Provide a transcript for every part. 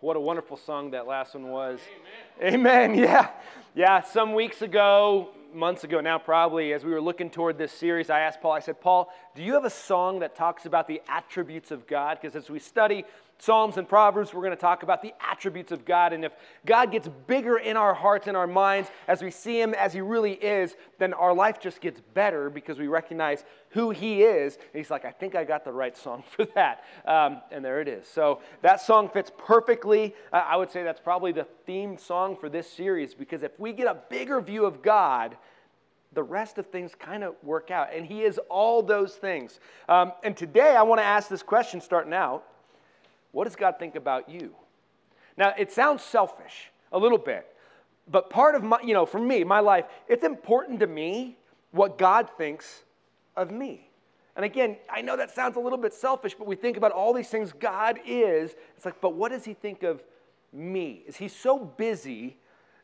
what a wonderful song that last one was. Amen. Amen. Yeah. Yeah. Some weeks ago, months ago now, probably, as we were looking toward this series, I asked Paul, I said, Paul, do you have a song that talks about the attributes of God? Because as we study Psalms and Proverbs, we're going to talk about the attributes of God. And if God gets bigger in our hearts and our minds as we see Him as He really is, then our life just gets better because we recognize who He is. And He's like, I think I got the right song for that. Um, and there it is. So that song fits perfectly. Uh, I would say that's probably the theme song for this series because if we get a bigger view of God, the rest of things kind of work out. And He is all those things. Um, and today I want to ask this question starting out what does God think about you? Now, it sounds selfish a little bit, but part of my, you know, for me, my life, it's important to me what God thinks of me. And again, I know that sounds a little bit selfish, but we think about all these things God is. It's like, but what does He think of me? Is He so busy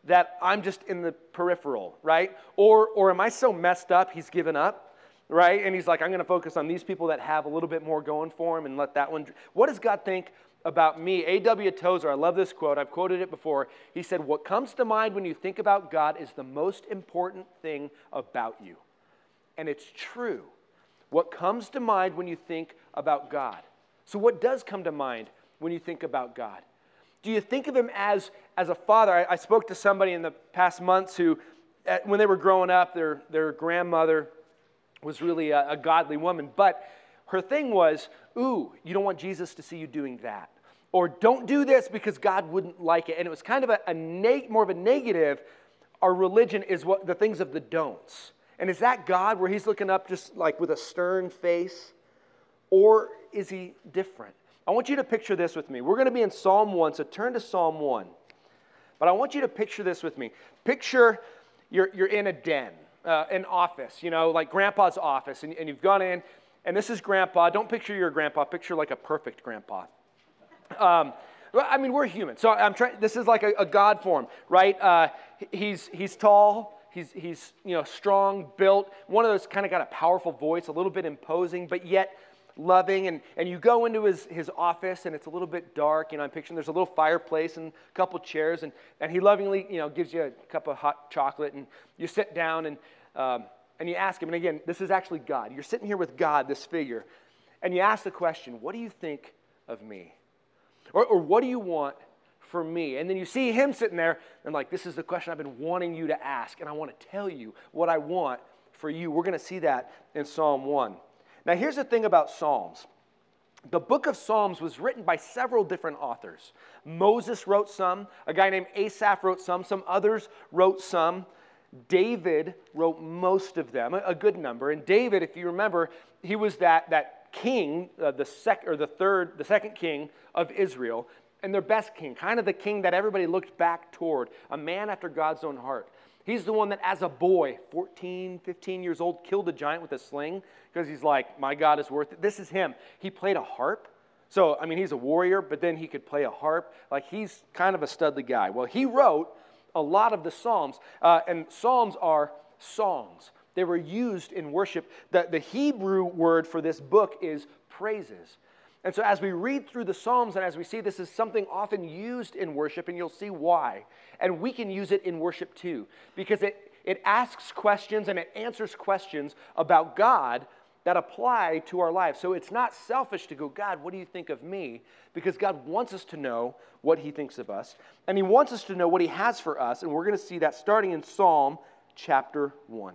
that I'm just in the peripheral, right? Or, or am I so messed up He's given up? right? And he's like, I'm going to focus on these people that have a little bit more going for him and let that one. What does God think about me? A.W. Tozer, I love this quote. I've quoted it before. He said, What comes to mind when you think about God is the most important thing about you. And it's true. What comes to mind when you think about God? So, what does come to mind when you think about God? Do you think of him as, as a father? I, I spoke to somebody in the past months who, uh, when they were growing up, their, their grandmother was really a, a godly woman. But her thing was, ooh, you don't want Jesus to see you doing that. Or don't do this because God wouldn't like it. And it was kind of a, a neg- more of a negative. Our religion is what the things of the don'ts. And is that God where he's looking up just like with a stern face? Or is he different? I want you to picture this with me. We're going to be in Psalm 1, so turn to Psalm 1. But I want you to picture this with me. Picture you're, you're in a den uh, an office, you know, like grandpa's office, and, and you've gone in, and this is grandpa. Don't picture your grandpa, picture like a perfect grandpa. Um, I mean, we're human, so I'm trying. This is like a, a God form, right? Uh, he's he's tall, he's he's you know strong, built. One of those kind of got a powerful voice, a little bit imposing, but yet loving. And, and you go into his, his office and it's a little bit dark. You know, I'm picturing there's a little fireplace and a couple chairs. And, and he lovingly, you know, gives you a cup of hot chocolate. And you sit down and, um, and you ask him. And again, this is actually God. You're sitting here with God, this figure. And you ask the question, what do you think of me? Or, or what do you want for me? And then you see him sitting there and like, this is the question I've been wanting you to ask. And I want to tell you what I want for you. We're going to see that in Psalm 1. Now, here's the thing about Psalms the book of Psalms was written by several different authors. Moses wrote some, a guy named Asaph wrote some, some others wrote some. David wrote most of them, a good number. And David, if you remember, he was that, that king, uh, the sec, or the third, the second king of Israel, and their best king, kind of the king that everybody looked back toward, a man after God's own heart. He's the one that, as a boy, 14, 15 years old, killed a giant with a sling because he's like, my God is worth it. This is him. He played a harp. So, I mean, he's a warrior, but then he could play a harp. Like, he's kind of a studly guy. Well, he wrote a lot of the Psalms, uh, and Psalms are songs. They were used in worship. The, the Hebrew word for this book is praises. And so, as we read through the Psalms and as we see this is something often used in worship, and you'll see why. And we can use it in worship too, because it, it asks questions and it answers questions about God that apply to our lives. So, it's not selfish to go, God, what do you think of me? Because God wants us to know what He thinks of us, and He wants us to know what He has for us. And we're going to see that starting in Psalm chapter 1.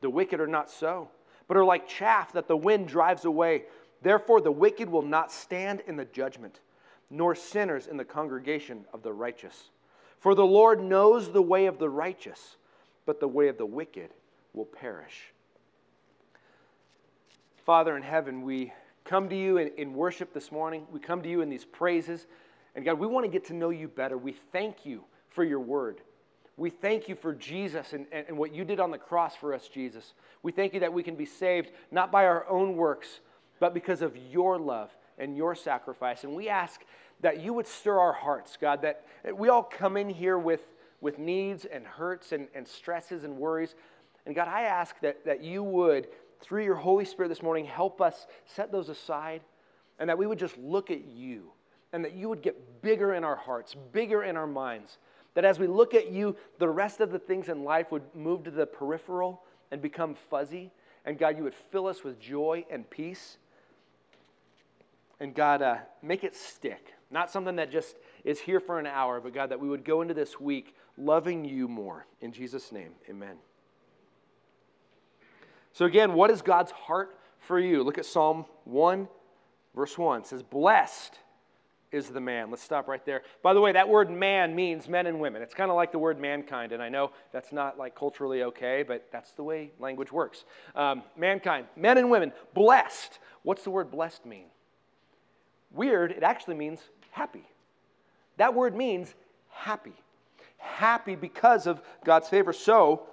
The wicked are not so, but are like chaff that the wind drives away. Therefore, the wicked will not stand in the judgment, nor sinners in the congregation of the righteous. For the Lord knows the way of the righteous, but the way of the wicked will perish. Father in heaven, we come to you in, in, worship this morning. We come to you in these praises. And God, we want to get to know you better. We thank you for your word. We thank you for Jesus and, and, and, what you did on the cross for us, Jesus. We thank you that we can be saved not by our own works, but because of your love and your sacrifice. And we ask that you would stir our hearts, God, that we all come in here with, with needs and hurts and, and stresses and worries. And God, I ask that, that you would, through your Holy Spirit this morning, help us set those aside and that we would just look at you and that you would get bigger in our hearts, bigger in our minds. That as we look at you, the rest of the things in life would move to the peripheral and become fuzzy. And God, you would fill us with joy and peace. And God, uh, make it stick. Not something that just is here for an hour, but God, that we would go into this week loving you more. In Jesus' name, amen. So, again, what is God's heart for you? Look at Psalm 1, verse 1. It says, Blessed is the man. Let's stop right there. By the way, that word man means men and women. It's kind of like the word mankind, and I know that's not like culturally okay, but that's the way language works. Um, mankind, men and women, blessed. What's the word blessed mean? Weird, it actually means happy. That word means happy. Happy because of God's favor. So,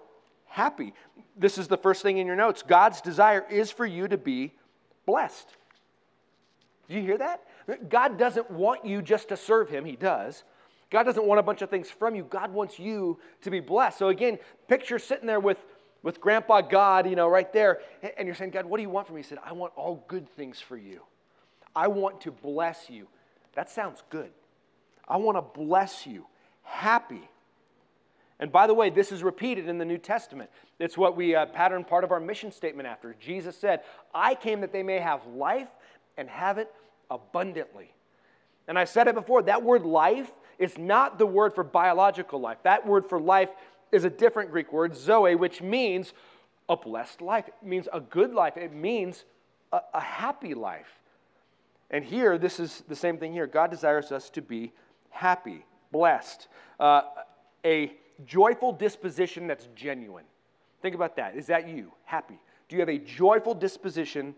happy. This is the first thing in your notes. God's desire is for you to be blessed. Do you hear that? God doesn't want you just to serve Him, He does. God doesn't want a bunch of things from you. God wants you to be blessed. So again, picture sitting there with, with Grandpa God, you know, right there, and you're saying, God, what do you want from me? He said, I want all good things for you. I want to bless you. That sounds good. I want to bless you. Happy. And by the way, this is repeated in the New Testament. It's what we uh, pattern part of our mission statement after. Jesus said, I came that they may have life and have it abundantly. And I said it before that word life is not the word for biological life. That word for life is a different Greek word, zoe, which means a blessed life. It means a good life. It means a, a happy life. And here, this is the same thing here. God desires us to be happy, blessed, uh, a joyful disposition that's genuine. Think about that. Is that you? Happy. Do you have a joyful disposition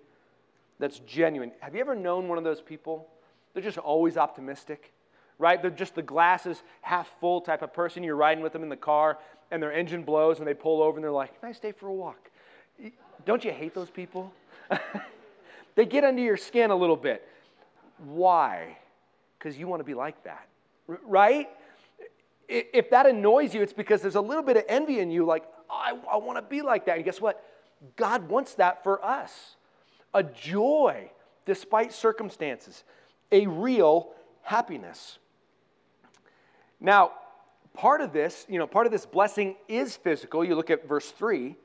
that's genuine. Have you ever known one of those people? They're just always optimistic, right? They're just the glasses half full type of person. You're riding with them in the car and their engine blows and they pull over and they're like, nice day for a walk. Don't you hate those people? they get under your skin a little bit. Why? Because you want to be like that, right? If that annoys you, it's because there's a little bit of envy in you, like, I, I want to be like that. And guess what? God wants that for us a joy despite circumstances, a real happiness. Now, part of this, you know, part of this blessing is physical. You look at verse 3,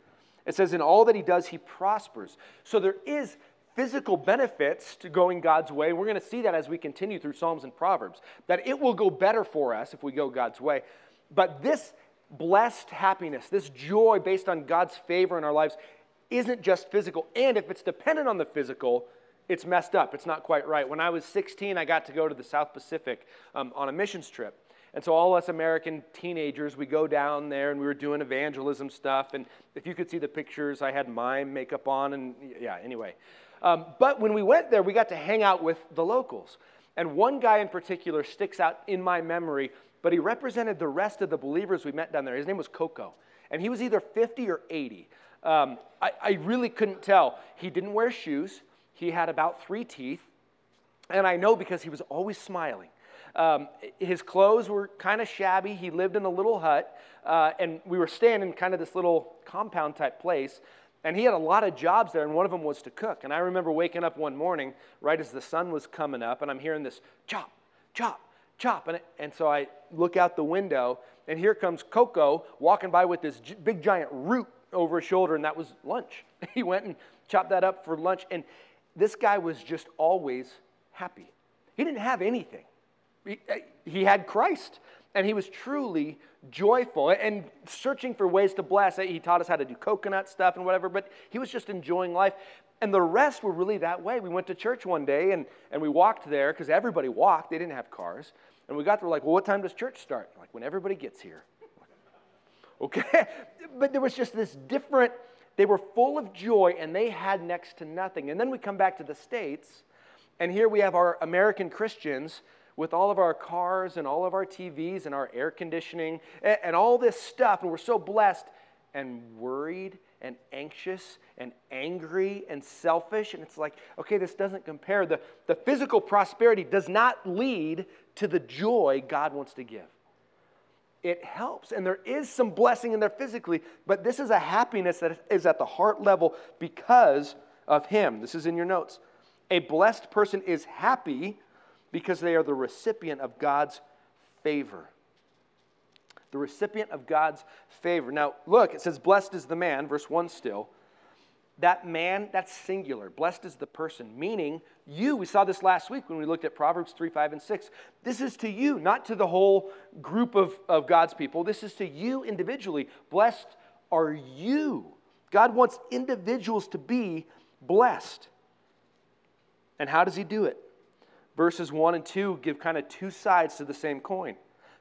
it says, In all that he does, he prospers. So there is physical benefits to going God's way. We're going to see that as we continue through Psalms and Proverbs, that it will go better for us if we go God's way. But this blessed happiness, this joy based on God's favor in our lives, isn't just physical. And if it's dependent on the physical, it's messed up. It's not quite right. When I was 16, I got to go to the South Pacific um, on a missions trip. And so, all us American teenagers, we go down there and we were doing evangelism stuff. And if you could see the pictures, I had mime makeup on. And yeah, anyway. Um, but when we went there, we got to hang out with the locals. And one guy in particular sticks out in my memory, but he represented the rest of the believers we met down there. His name was Coco. And he was either 50 or 80. Um, I, I really couldn't tell. He didn't wear shoes, he had about three teeth, and I know because he was always smiling. Um, his clothes were kind of shabby. He lived in a little hut, uh, and we were staying in kind of this little compound type place. And he had a lot of jobs there, and one of them was to cook. And I remember waking up one morning, right as the sun was coming up, and I'm hearing this chop, chop, chop. And, and so I look out the window, and here comes Coco walking by with this big giant root over his shoulder, and that was lunch. He went and chopped that up for lunch, and this guy was just always happy. He didn't have anything, he, uh, he had Christ, and he was truly joyful and searching for ways to bless. He taught us how to do coconut stuff and whatever, but he was just enjoying life. And the rest were really that way. We went to church one day and, and we walked there because everybody walked. They didn't have cars. And we got there, like, well, what time does church start? Like, when everybody gets here okay? But there was just this different, they were full of joy and they had next to nothing. And then we come back to the States, and here we have our American Christians with all of our cars and all of our TVs and our air conditioning and, and all this stuff, and we're so blessed and worried and anxious and angry and selfish. And it's like, okay, this doesn't compare. The, the physical prosperity does not lead to the joy God wants to give. It helps, and there is some blessing in there physically, but this is a happiness that is at the heart level because of Him. This is in your notes. A blessed person is happy because they are the recipient of God's favor the recipient of God's favor. Now, look, it says, Blessed is the man, verse 1 still. That man, that's singular. Blessed is the person, meaning you. We saw this last week when we looked at Proverbs 3, 5, and 6. This is to you, not to the whole group of, of God's people. This is to you individually. Blessed are you. God wants individuals to be blessed. And how does he do it? Verses 1 and 2 give kind of two sides to the same coin. It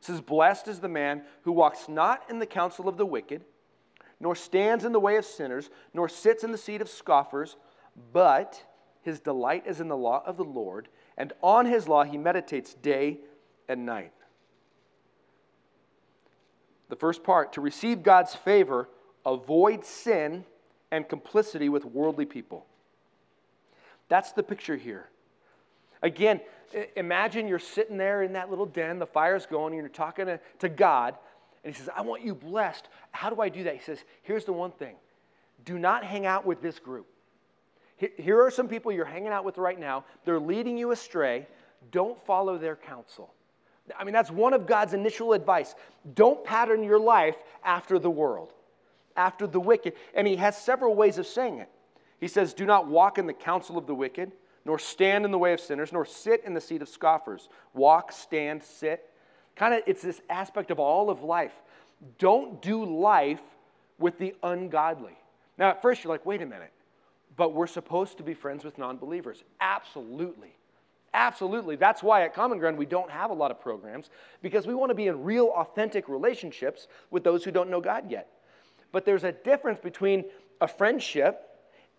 says, Blessed is the man who walks not in the counsel of the wicked, nor stands in the way of sinners, nor sits in the seat of scoffers, but his delight is in the law of the Lord, and on his law he meditates day and night. The first part, to receive God's favor, avoid sin and complicity with worldly people. That's the picture here. Again, imagine you're sitting there in that little den, the fire's going, and you're talking to, to God, and He says, I want you blessed. How do I do that? He says, Here's the one thing do not hang out with this group. Here are some people you're hanging out with right now. They're leading you astray. Don't follow their counsel. I mean, that's one of God's initial advice. Don't pattern your life after the world, after the wicked. And He has several ways of saying it. He says, Do not walk in the counsel of the wicked nor stand in the way of sinners, nor sit in the seat of scoffers. Walk, stand, sit. Kind of, it's this aspect of all of life. Don't do life with the ungodly. Now, at first, you're like, wait a minute, but we're supposed to be friends with non believers. Absolutely. Absolutely. That's why at Common Ground we don't have a lot of programs because we want to be in real, authentic relationships with those who don't know God yet. But there's a difference between a friendship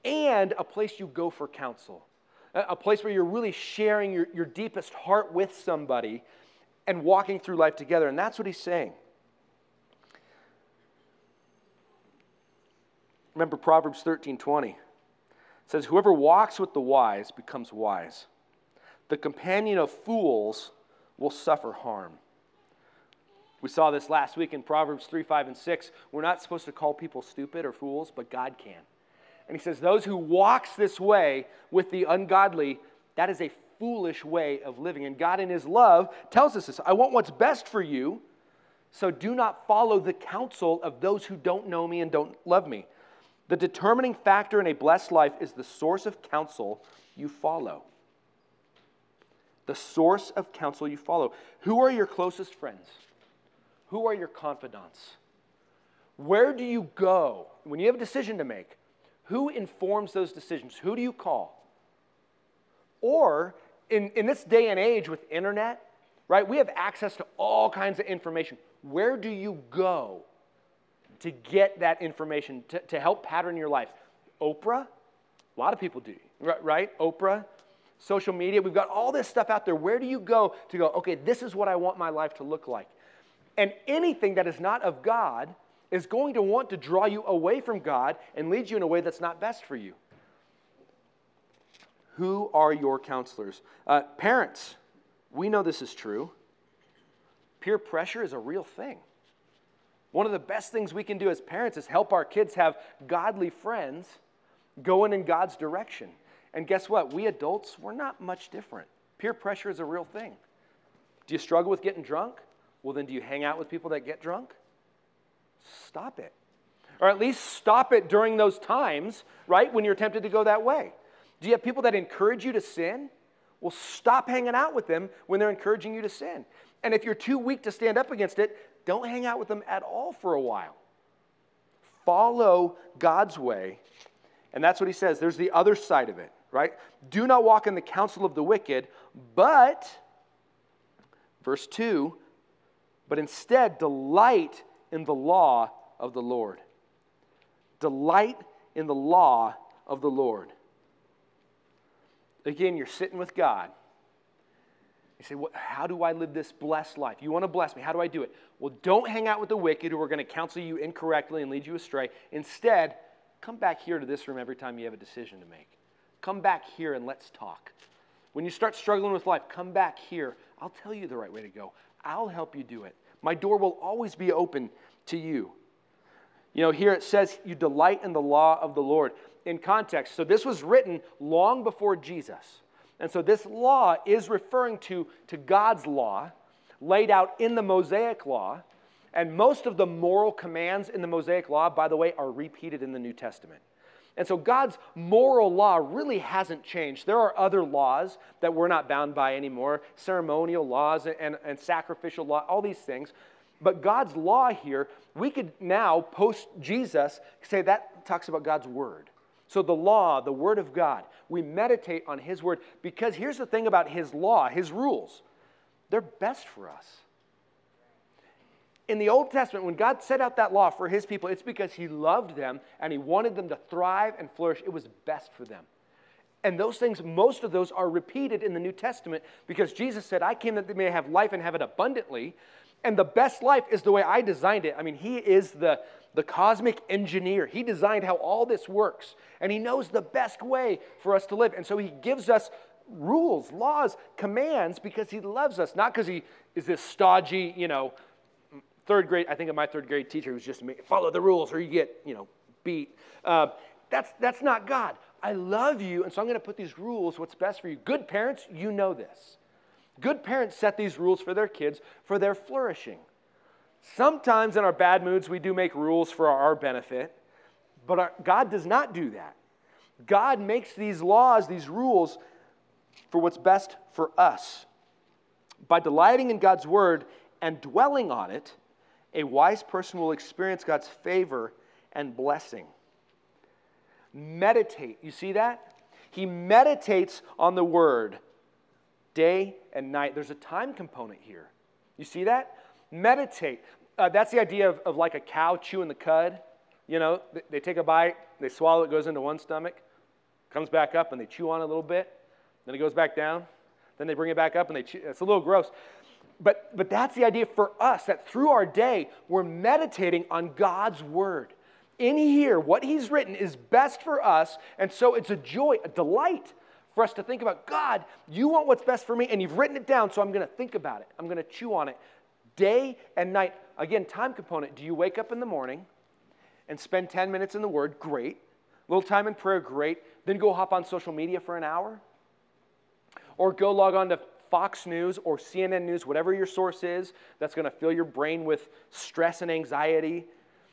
and a place you go for counsel a place where you're really sharing your, your deepest heart with somebody and walking through life together. And that's what he's saying. Remember Proverbs 13 20. It says, Whoever walks with the wise becomes wise. The companion of fools will suffer harm. We saw this last week in Proverbs 3, 5, and 6. We're not supposed to call people stupid or fools, but God can. And he says, Those who walks this way with the ungodly, that is a foolish way of living. And God, in his love, tells us this I want what's best for you, so do not follow the counsel of those who don't know me and don't love me. The determining factor in a blessed life is the source of counsel you follow. The source of counsel you follow. Who are your closest friends? Who are your confidants? Where do you go when you have a decision to make? Who informs those decisions? Who do you call? Or in, in this day and age with internet, right, we have access to all kinds of information. Where do you go to get that information to, to help pattern your life? Oprah? A lot of people do, right? Oprah, social media, we've got all this stuff out there. Where do you go to go, okay, this is what I want my life to look like? And anything that is not of God is going to want to draw you away from God and lead you in a way that's not best for you. Who are your counselors? Uh, parents, we know this is true. Peer pressure is a real thing. One of the best things we can do as parents is help our kids have godly friends going in God's direction. And guess what? We adults, we're not much different. Peer pressure is a real thing. Do you struggle with getting drunk? Well, then do you hang out with people that get drunk? stop it. Or at least stop it during those times, right, when you're tempted to go that way. Do you have people that encourage you to sin? Well, stop hanging out with them when they're encouraging you to sin. And if you're too weak to stand up against it, don't hang out with them at all for a while. Follow God's way. And that's what he says. There's the other side of it, right? Do not walk in the counsel of the wicked, but, verse 2, but instead delight in the law of the Lord. Delight in the law of the Lord. Again, you're sitting with God. You say, well, How do I live this blessed life? You want to bless me. How do I do it? Well, don't hang out with the wicked who are going to counsel you incorrectly and lead you astray. Instead, come back here to this room every time you have a decision to make. Come back here and let's talk. When you start struggling with life, come back here. I'll tell you the right way to go. I'll help you do it. My door will always be open to you. You know, here it says, You delight in the law of the Lord. In context, so this was written long before Jesus. And so this law is referring to, to God's law laid out in the Mosaic law. And most of the moral commands in the Mosaic law, by the way, are repeated in the New Testament. And so God's moral law really hasn't changed. There are other laws that we're not bound by anymore ceremonial laws and, and, and sacrificial law, all these things. But God's law here, we could now, post Jesus, say that talks about God's word. So the law, the word of God, we meditate on his word because here's the thing about his law, his rules, they're best for us. In the Old Testament, when God set out that law for his people, it's because he loved them and he wanted them to thrive and flourish. It was best for them. And those things, most of those are repeated in the New Testament because Jesus said, I came that they may have life and have it abundantly. And the best life is the way I designed it. I mean, He is the, the cosmic engineer. He designed how all this works, and He knows the best way for us to live. And so He gives us rules, laws, commands because He loves us, not because He is this stodgy, you know, third grade. I think of my third grade teacher who's just follow the rules or you get, you know, beat. Uh, that's, that's not God. I love you, and so I'm going to put these rules, what's best for you. Good parents, you know this. Good parents set these rules for their kids for their flourishing. Sometimes in our bad moods, we do make rules for our benefit, but our, God does not do that. God makes these laws, these rules, for what's best for us. By delighting in God's word and dwelling on it, a wise person will experience God's favor and blessing. Meditate. You see that? He meditates on the word day and night. There's a time component here. You see that? Meditate. Uh, that's the idea of, of like a cow chewing the cud. You know, they, they take a bite, they swallow it, goes into one stomach, comes back up, and they chew on it a little bit. Then it goes back down. Then they bring it back up, and they chew. It's a little gross. But, but that's the idea for us that through our day, we're meditating on God's word. In here, what He's written is best for us, and so it's a joy, a delight for us to think about God, you want what's best for me, and you've written it down, so I'm going to think about it. I'm going to chew on it day and night. Again, time component. Do you wake up in the morning and spend 10 minutes in the Word? Great. A little time in prayer? Great. Then go hop on social media for an hour? Or go log on to Fox News or CNN News, whatever your source is, that's going to fill your brain with stress and anxiety.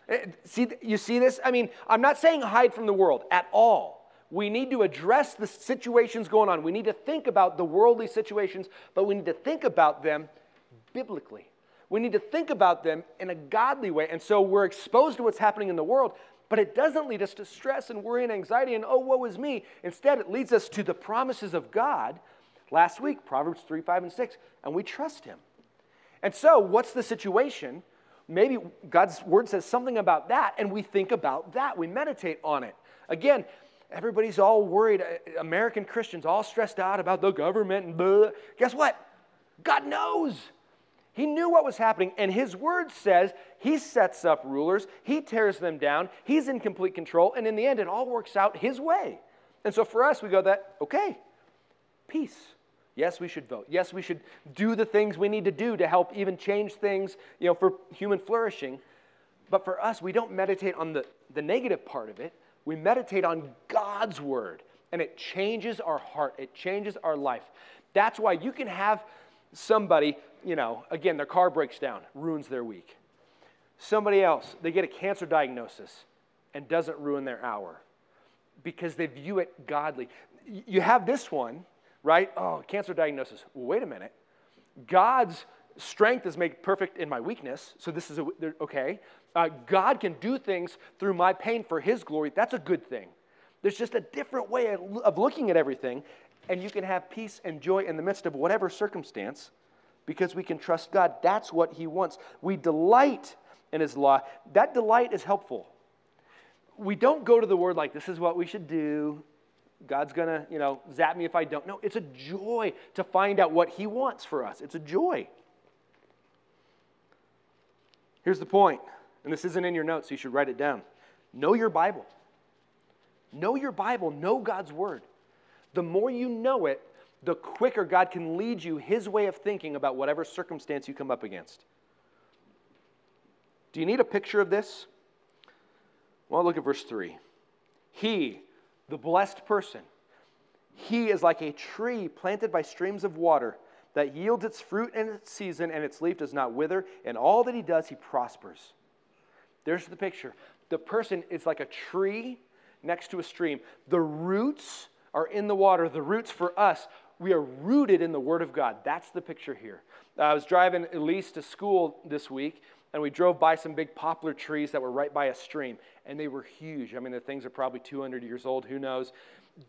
Eh, see, you see this? I mean, I'm not saying hide from the world at all we need to address the situations going on. We need to think about the worldly situations, but we need to think about them biblically. We need to think about them in a godly way. And so we're exposed to what's happening in the world, but it doesn't lead us to stress and worry and anxiety and, oh, woe is me. Instead, it leads us to the promises of God. Last week, Proverbs 3, 5, and 6, and we trust Him. And so, what's the situation? Maybe God's word says something about that, and we think about that. We meditate on it. Again, Everybody's all worried. American Christians all stressed out about the government and blah. Guess what? God knows. He knew what was happening, and His word says He sets up rulers, He tears them down, He's in complete control, and in the end, it all works out His way. And so for us, we go that, okay, peace. Yes, we should vote. Yes, we should do the things we need to do to help even change things, you know, for human flourishing. But for us, we don't meditate on the, the negative part of it we meditate on God's word, and it changes our heart, it changes our life. That's why you can have somebody, you know, again, their car breaks down, ruins their week. Somebody else, they get a cancer diagnosis and doesn't ruin their hour because they view it godly. You have this one, right? Oh, cancer diagnosis. Well, wait a minute. God's strength is made perfect in my weakness. So this is a, okay. Uh, God can do things through my pain for His glory. That's a good thing. There's just a different way of looking at everything, and you can have peace and joy in the midst of whatever circumstance because we can trust God. That's what He wants. We delight in His law. That delight is helpful. We don't go to the Word like, this is what we should do. God's going to, you know, zap me if I don't. No, it's a joy to find out what He wants for us. It's a joy. Here's the point, and this isn't in your notes, so you should write it down. Know your Bible. Know your Bible. Know God's Word. The more you know it, the quicker God can lead you His way of thinking about whatever circumstance you come up against. Do you need a picture of this? Well, look at verse 3. He, the blessed person, he is like a tree planted by streams of water that yields its fruit in its season and its leaf does not wither. And all that he does, he prospers. There's the picture. The person is like a tree next to a stream. The roots are in the water. The roots for us, we are rooted in the Word of God. That's the picture here. Uh, I was driving Elise to school this week, and we drove by some big poplar trees that were right by a stream, and they were huge. I mean, the things are probably 200 years old, who knows?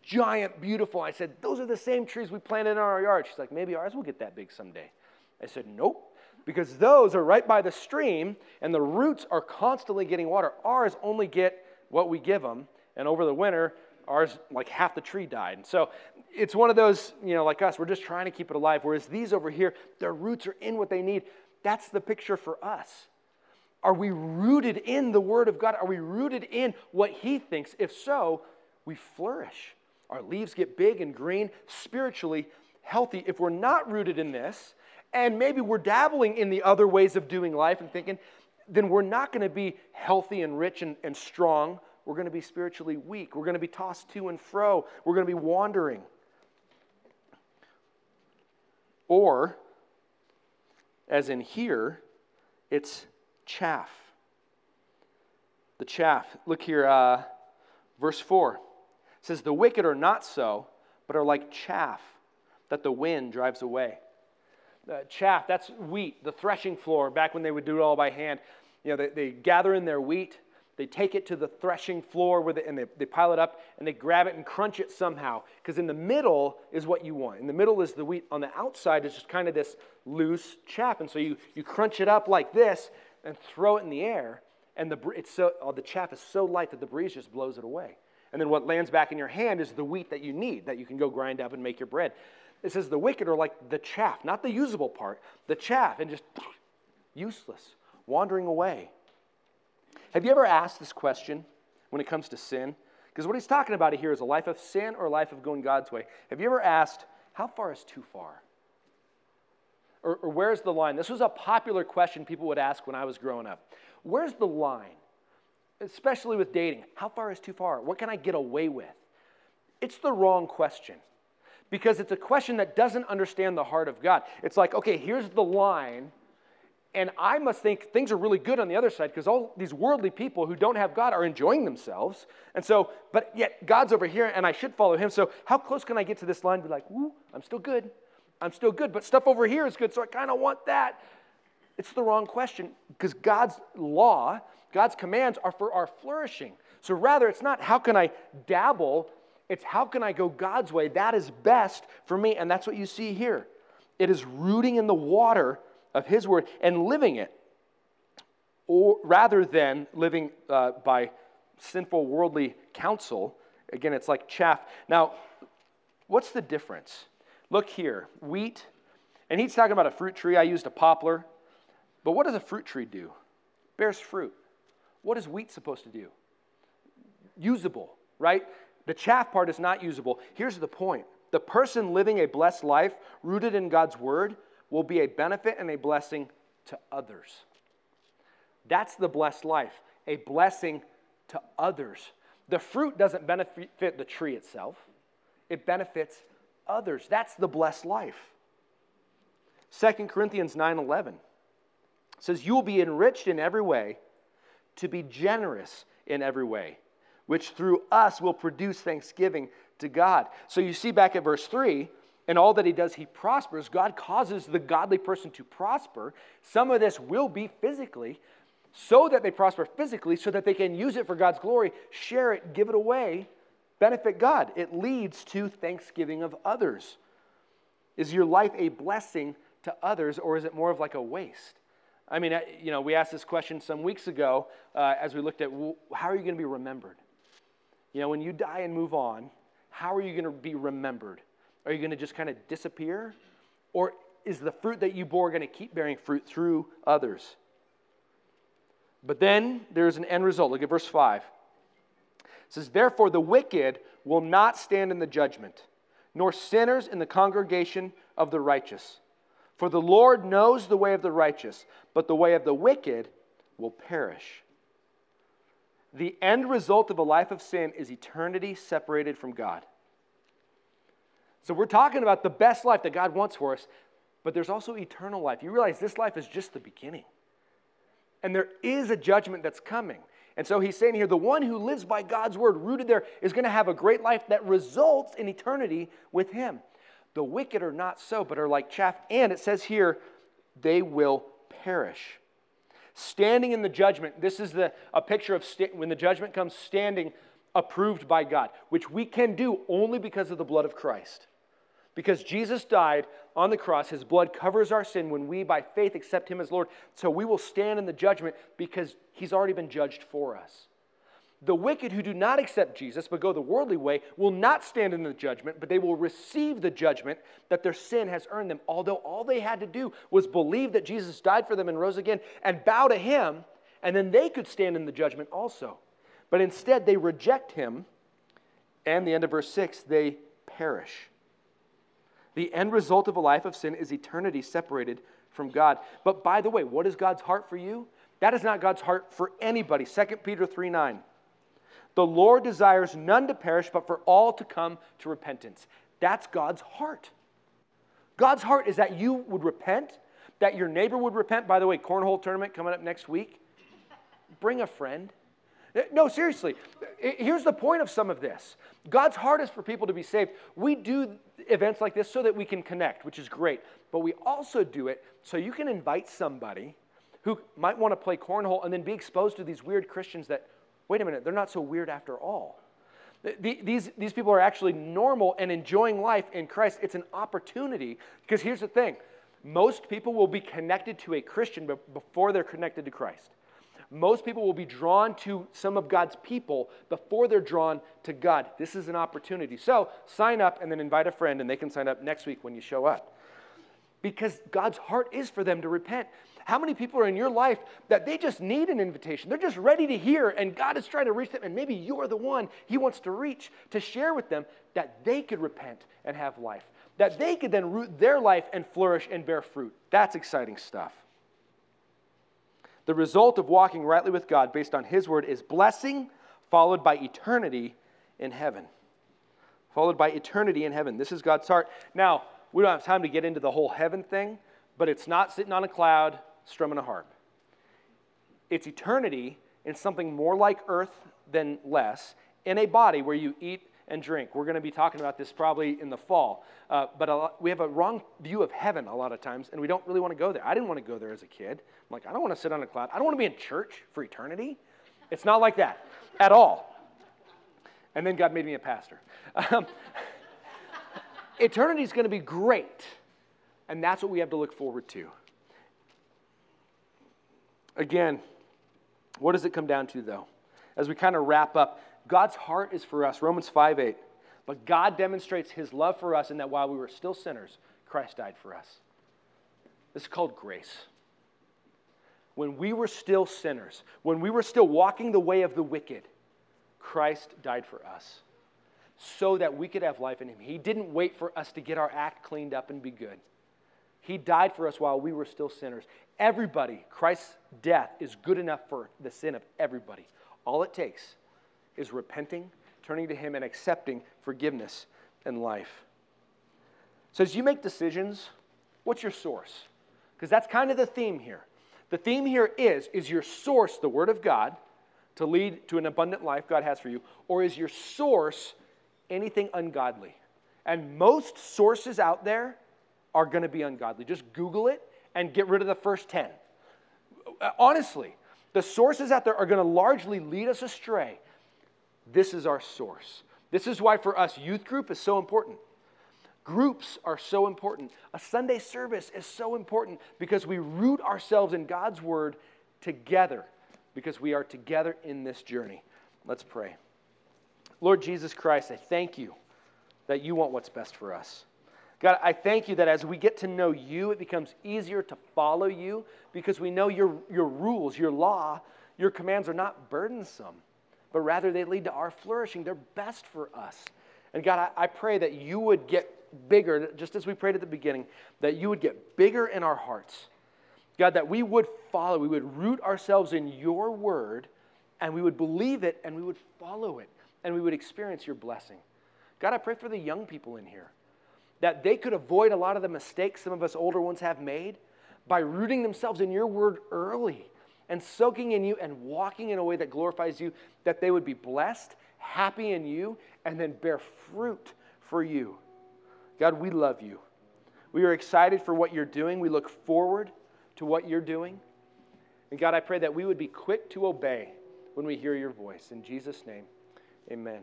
Giant, beautiful. I said, Those are the same trees we planted in our yard. She's like, Maybe ours will get that big someday. I said, Nope, because those are right by the stream, and the roots are constantly getting water. Ours only get what we give them, and over the winter, ours, like half the tree died. And so it's one of those, you know, like us, we're just trying to keep it alive. Whereas these over here, their roots are in what they need. That's the picture for us. Are we rooted in the Word of God? Are we rooted in what He thinks? If so, we flourish. Our leaves get big and green, spiritually healthy. If we're not rooted in this, and maybe we're dabbling in the other ways of doing life and thinking, then we're not going to be healthy and rich and, and strong. We're going to be spiritually weak. We're going to be tossed to and fro. We're going to be wandering. Or, as in here, it's chaff. The chaff. Look here, uh, verse 4. It says, The wicked are not so, but are like chaff that the wind drives away. Uh, chaff, that's wheat, the threshing floor, back when they would do it all by hand. You know, they, they gather in their wheat, they take it to the threshing floor where they, and they, they pile it up and they grab it and crunch it somehow. Because in the middle is what you want. In the middle is the wheat. On the outside is just kind of this loose chaff. And so you, you crunch it up like this and throw it in the air. And the, it's so, oh, the chaff is so light that the breeze just blows it away. And then what lands back in your hand is the wheat that you need, that you can go grind up and make your bread. It says the wicked are like the chaff, not the usable part, the chaff, and just useless, wandering away. Have you ever asked this question when it comes to sin? Because what he's talking about here is a life of sin or a life of going God's way. Have you ever asked, how far is too far? Or, or where's the line? This was a popular question people would ask when I was growing up. Where's the line? Especially with dating. How far is too far? What can I get away with? It's the wrong question because it's a question that doesn't understand the heart of God. It's like, okay, here's the line, and I must think things are really good on the other side because all these worldly people who don't have God are enjoying themselves. And so, but yet God's over here and I should follow him. So, how close can I get to this line? Be like, woo, I'm still good. I'm still good. But stuff over here is good. So, I kind of want that. It's the wrong question because God's law, God's commands are for our flourishing. So, rather, it's not how can I dabble, it's how can I go God's way. That is best for me. And that's what you see here. It is rooting in the water of His Word and living it, or rather than living uh, by sinful worldly counsel. Again, it's like chaff. Now, what's the difference? Look here wheat, and he's talking about a fruit tree. I used a poplar. But what does a fruit tree do? Bears fruit. What is wheat supposed to do? Usable, right? The chaff part is not usable. Here's the point the person living a blessed life rooted in God's word will be a benefit and a blessing to others. That's the blessed life, a blessing to others. The fruit doesn't benefit the tree itself, it benefits others. That's the blessed life. 2 Corinthians 9:11 says you will be enriched in every way to be generous in every way, which through us will produce thanksgiving to God. So you see back at verse 3, and all that he does, he prospers. God causes the godly person to prosper. Some of this will be physically, so that they prosper physically, so that they can use it for God's glory, share it, give it away, benefit God. It leads to thanksgiving of others. Is your life a blessing to others, or is it more of like a waste? I mean, you know, we asked this question some weeks ago uh, as we looked at how are you going to be remembered? You know, when you die and move on, how are you going to be remembered? Are you going to just kind of disappear? Or is the fruit that you bore going to keep bearing fruit through others? But then there's an end result. Look at verse 5. It says, Therefore, the wicked will not stand in the judgment, nor sinners in the congregation of the righteous. For the Lord knows the way of the righteous, but the way of the wicked will perish. The end result of a life of sin is eternity separated from God. So we're talking about the best life that God wants for us, but there's also eternal life. You realize this life is just the beginning. And there is a judgment that's coming. And so he's saying here the one who lives by God's word, rooted there, is going to have a great life that results in eternity with him. The wicked are not so, but are like chaff. And it says here, they will perish. Standing in the judgment, this is the, a picture of when the judgment comes, standing approved by God, which we can do only because of the blood of Christ. Because Jesus died on the cross, his blood covers our sin when we, by faith, accept him as Lord. So we will stand in the judgment because he's already been judged for us. The wicked who do not accept Jesus but go the worldly way will not stand in the judgment, but they will receive the judgment that their sin has earned them. Although all they had to do was believe that Jesus died for them and rose again and bow to him, and then they could stand in the judgment also. But instead, they reject him, and the end of verse 6 they perish. The end result of a life of sin is eternity separated from God. But by the way, what is God's heart for you? That is not God's heart for anybody. 2 Peter 3 9. The Lord desires none to perish, but for all to come to repentance. That's God's heart. God's heart is that you would repent, that your neighbor would repent. By the way, cornhole tournament coming up next week. Bring a friend. Eh, no, seriously. Eh, here's the point of some of this God's heart is for people to be saved. We do events like this so that we can connect, which is great. But we also do it so you can invite somebody who might want to play cornhole and then be exposed to these weird Christians that wait a minute, they're not so weird after all. Eh, these, these people are actually normal and enjoying life in Christ. It's an opportunity because here's the thing most people will be connected to a Christian before they're connected to Christ. Most people will be drawn to some of God's people before they're drawn to God. This is an opportunity. So sign up and then invite a friend, and they can sign up next week when you show up. Because God's heart is for them to repent. How many people are in your life that they just need an invitation? They're just ready to hear, and God is trying to reach them, and maybe you're the one He wants to reach to share with them that they could repent and have life, that they could then root their life and flourish and bear fruit. That's exciting stuff. The result of walking rightly with God based on His word is blessing, followed by eternity in heaven. Followed by eternity in heaven. This is God's heart. Now, we don't have time to get into the whole heaven thing, but it's not sitting on a cloud strumming a harp. It's eternity in something more like earth than less, in a body where you eat and drink. We're going to be talking about this probably in the fall. Uh, but lot, we have a wrong view of heaven a lot of times, and we don't really want to go there. I didn't want to go there as a kid. I'm like, I don't want to sit on a cloud. I don't want to be in church for eternity. It's not like that at all. And then God made me a pastor. Um, eternity is going to be great, and that's what we have to look forward to. Again, what does it come down to, though? As we kind of wrap up, God's heart is for us. Romans 5 8. But God demonstrates his love for us in that while we were still sinners, Christ died for us. This is called grace. When we were still sinners, when we were still walking the way of the wicked, Christ died for us so that we could have life in him. He didn't wait for us to get our act cleaned up and be good. He died for us while we were still sinners. Everybody, Christ's death is good enough for the sin of everybody. All it takes is repenting, turning to Him, and accepting forgiveness and life. So, as you make decisions, what's your source? Because that's kind of the theme here. The theme here is is your source the Word of God to lead to an abundant life God has for you, or is your source anything ungodly? And most sources out there are going to be ungodly. Just Google it and get rid of the first 10. Honestly, the sources out there are going to largely lead us astray. This is our source. This is why for us, youth group is so important. Groups are so important. A Sunday service is so important because we root ourselves in God's word together because we are together in this journey. Let's pray. Lord Jesus Christ, I thank you that you want what's best for us. God, I thank you that as we get to know you, it becomes easier to follow you because we know your, your rules, your law, your commands are not burdensome, but rather they lead to our flourishing. They're best for us. And God, I, I pray that you would get bigger, just as we prayed at the beginning, that you would get bigger in our hearts. God, that we would follow, we would root ourselves in your word, and we would believe it, and we would follow it, and we would experience your blessing. God, I pray for the young people in here that they could avoid a lot of the mistakes some of us older ones have made by rooting themselves in your word early and soaking in you and walking in a way that glorifies you, that they would be blessed, happy in you, and then bear fruit for you. God, we love you. We are excited for what you're doing. We look forward to what you're doing. And God, I pray that we would be quick to obey when we hear your voice. In Jesus' name, amen.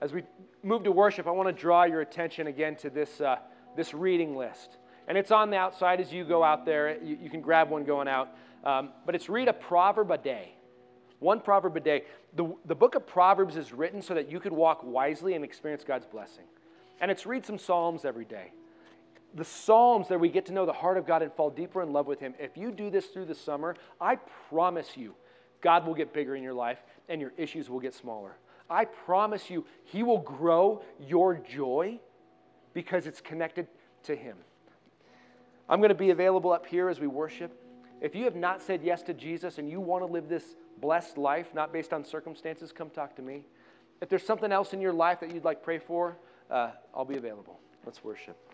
As we move to worship, I want to draw your attention again to this, uh, this reading list. And it's on the outside as you go out there. You, you can grab one going out. Um, but it's read a proverb a day. One proverb a day. The, the book of Proverbs is written so that you could walk wisely and experience God's blessing. And it's read some Psalms every day. The Psalms that we get to know the heart of God and fall deeper in love with Him. If you do this through the summer, I promise you, God will get bigger in your life and your issues will get smaller. I promise you, He will grow your joy because it's connected to Him. I'm going to be available up here as we worship. If you have not said yes to Jesus and you want to live this blessed life, not based on circumstances, come talk to me. If there's something else in your life that you'd like pray for, uh, I'll be available. Let's worship.